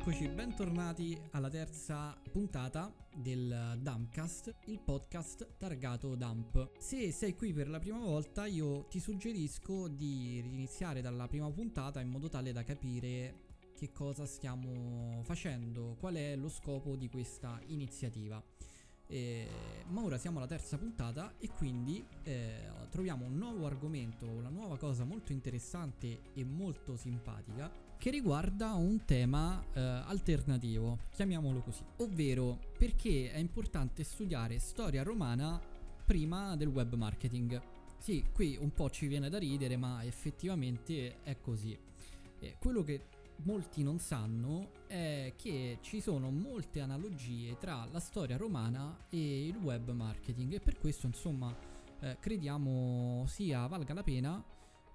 Eccoci, bentornati alla terza puntata del Dumpcast, il podcast targato Dump. Se sei qui per la prima volta, io ti suggerisco di iniziare dalla prima puntata in modo tale da capire che cosa stiamo facendo, qual è lo scopo di questa iniziativa. Eh, ma ora siamo alla terza puntata e quindi eh, troviamo un nuovo argomento, una nuova cosa molto interessante e molto simpatica che riguarda un tema eh, alternativo, chiamiamolo così, ovvero perché è importante studiare storia romana prima del web marketing. Sì, qui un po' ci viene da ridere, ma effettivamente è così. Eh, quello che molti non sanno è che ci sono molte analogie tra la storia romana e il web marketing e per questo insomma eh, crediamo sia valga la pena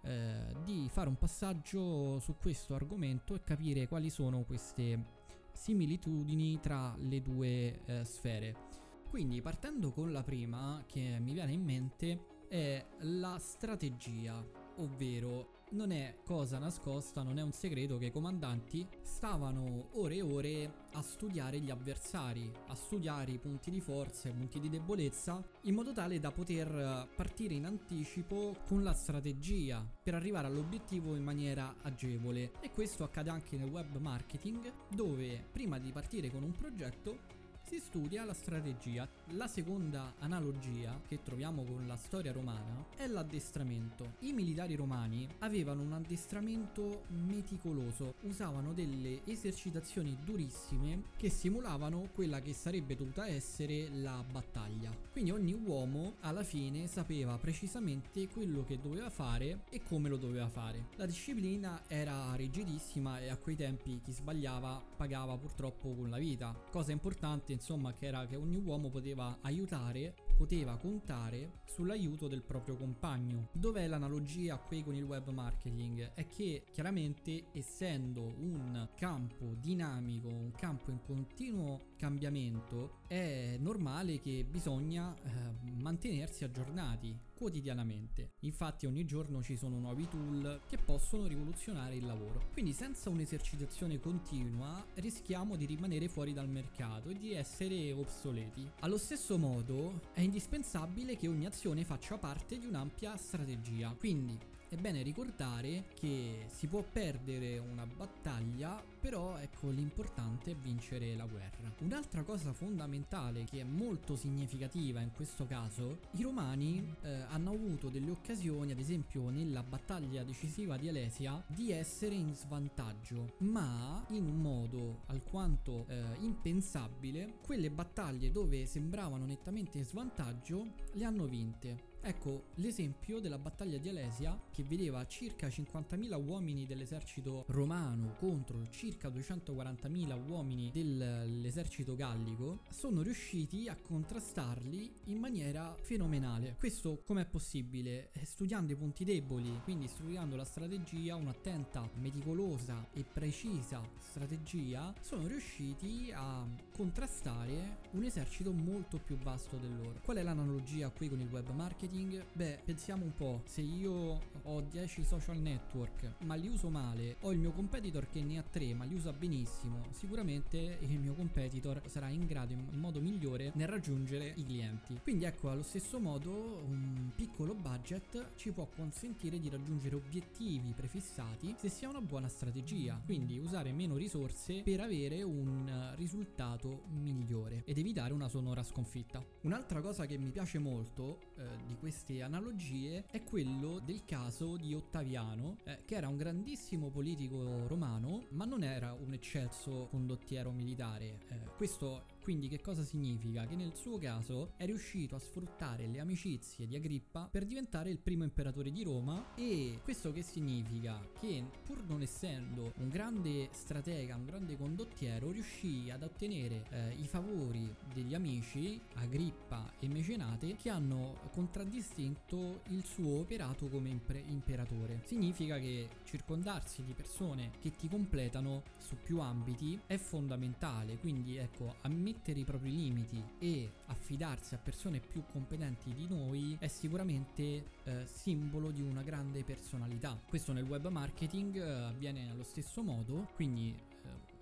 eh, di fare un passaggio su questo argomento e capire quali sono queste similitudini tra le due eh, sfere. Quindi partendo con la prima che mi viene in mente è la strategia ovvero non è cosa nascosta, non è un segreto che i comandanti stavano ore e ore a studiare gli avversari, a studiare i punti di forza, i punti di debolezza, in modo tale da poter partire in anticipo con la strategia per arrivare all'obiettivo in maniera agevole. E questo accade anche nel web marketing, dove prima di partire con un progetto si studia la strategia. La seconda analogia che troviamo con la storia romana è l'addestramento. I militari romani avevano un addestramento meticoloso, usavano delle esercitazioni durissime che simulavano quella che sarebbe dovuta essere la battaglia. Quindi ogni uomo alla fine sapeva precisamente quello che doveva fare e come lo doveva fare. La disciplina era rigidissima e a quei tempi chi sbagliava pagava purtroppo con la vita. Cosa importante insomma che era che ogni uomo poteva aiutare, poteva contare sull'aiuto del proprio compagno. Dov'è l'analogia qui con il web marketing? È che chiaramente essendo un campo dinamico, un campo in continuo cambiamento, è normale che bisogna eh, mantenersi aggiornati quotidianamente. Infatti ogni giorno ci sono nuovi tool che possono rivoluzionare il lavoro. Quindi senza un'esercitazione continua rischiamo di rimanere fuori dal mercato e di essere obsoleti. Allo stesso modo è indispensabile che ogni azione faccia parte di un'ampia strategia. Quindi è bene ricordare che si può perdere una battaglia, però ecco l'importante è vincere la guerra. Un'altra cosa fondamentale che è molto significativa in questo caso, i romani eh, hanno avuto delle occasioni, ad esempio nella battaglia decisiva di Alesia, di essere in svantaggio, ma in un modo alquanto eh, impensabile, quelle battaglie dove sembravano nettamente in svantaggio le hanno vinte. Ecco l'esempio della battaglia di Alesia che vedeva circa 50.000 uomini dell'esercito romano contro circa 240.000 uomini dell'esercito gallico sono riusciti a contrastarli in maniera fenomenale. Questo com'è possibile? Eh, studiando i punti deboli, quindi studiando la strategia, un'attenta, meticolosa e precisa strategia, sono riusciti a contrastare un esercito molto più vasto del loro. Qual è l'analogia qui con il web marketing? Marketing? Beh, pensiamo un po', se io ho 10 social network ma li uso male, ho il mio competitor che ne ha 3 ma li usa benissimo, sicuramente il mio competitor sarà in grado in modo migliore nel raggiungere i clienti. Quindi ecco, allo stesso modo un piccolo budget ci può consentire di raggiungere obiettivi prefissati se si ha una buona strategia, quindi usare meno risorse per avere un risultato migliore ed evitare una sonora sconfitta. Un'altra cosa che mi piace molto eh, di queste analogie è quello del caso di Ottaviano, eh, che era un grandissimo politico romano, ma non era un eccelso condottiero militare. Eh, questo quindi che cosa significa? Che nel suo caso è riuscito a sfruttare le amicizie di Agrippa per diventare il primo imperatore di Roma e questo che significa? Che pur non essendo un grande stratega, un grande condottiero, riuscì ad ottenere eh, i favori degli amici Agrippa e Mecenate che hanno contraddistinto il suo operato come impre- imperatore. Significa che circondarsi di persone che ti completano su più ambiti è fondamentale, quindi ecco, ammettere mettere i propri limiti e affidarsi a persone più competenti di noi è sicuramente eh, simbolo di una grande personalità. Questo nel web marketing eh, avviene allo stesso modo, quindi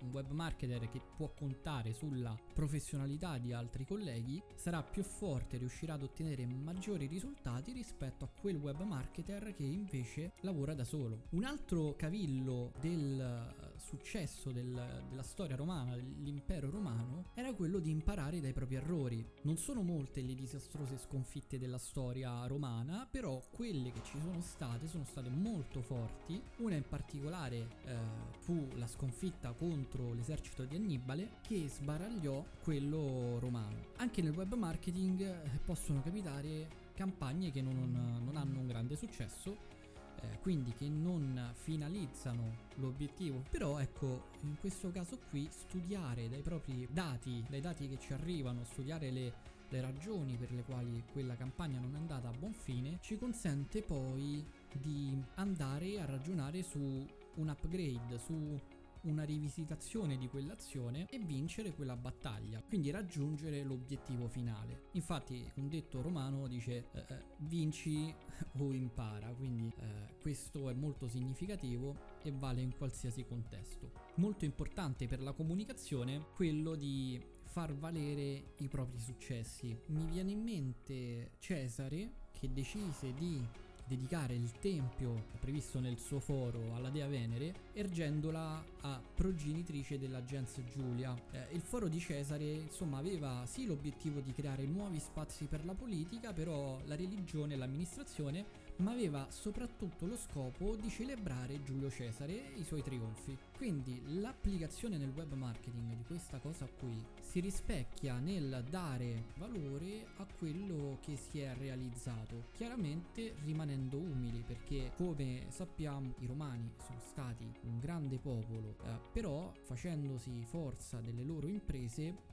un web marketer che può contare sulla professionalità di altri colleghi sarà più forte, riuscirà ad ottenere maggiori risultati rispetto a quel web marketer che invece lavora da solo. Un altro cavillo del eh, successo del, della storia romana, dell'impero romano, era quello di imparare dai propri errori. Non sono molte le disastrose sconfitte della storia romana, però quelle che ci sono state sono state molto forti. Una in particolare eh, fu la sconfitta contro l'esercito di Annibale che sbaragliò quello romano. Anche nel web marketing eh, possono capitare campagne che non, non hanno un grande successo eh, quindi che non finalizzano l'obiettivo. Però ecco, in questo caso qui studiare dai propri dati, dai dati che ci arrivano, studiare le, le ragioni per le quali quella campagna non è andata a buon fine, ci consente poi di andare a ragionare su un upgrade, su una rivisitazione di quell'azione e vincere quella battaglia, quindi raggiungere l'obiettivo finale. Infatti un detto romano dice eh, eh vinci o impara, quindi eh, questo è molto significativo e vale in qualsiasi contesto. Molto importante per la comunicazione quello di far valere i propri successi. Mi viene in mente Cesare che decise di dedicare il tempio previsto nel suo foro alla dea Venere, ergendola a progenitrice della gens Giulia. Eh, il foro di Cesare, insomma, aveva sì l'obiettivo di creare nuovi spazi per la politica, però la religione e l'amministrazione ma aveva soprattutto lo scopo di celebrare Giulio Cesare e i suoi trionfi. Quindi l'applicazione nel web marketing di questa cosa qui si rispecchia nel dare valore a quello che si è realizzato, chiaramente rimanendo umili perché come sappiamo i romani sono stati un grande popolo, eh, però facendosi forza delle loro imprese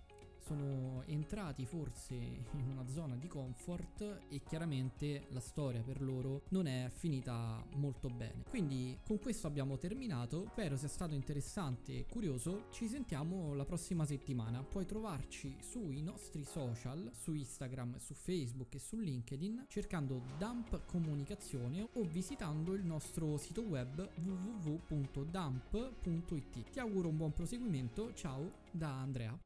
sono entrati forse in una zona di comfort e chiaramente la storia per loro non è finita molto bene. Quindi con questo abbiamo terminato, spero sia stato interessante e curioso, ci sentiamo la prossima settimana, puoi trovarci sui nostri social, su Instagram, su Facebook e su LinkedIn cercando Dump Comunicazione o visitando il nostro sito web www.dump.it. Ti auguro un buon proseguimento, ciao da Andrea.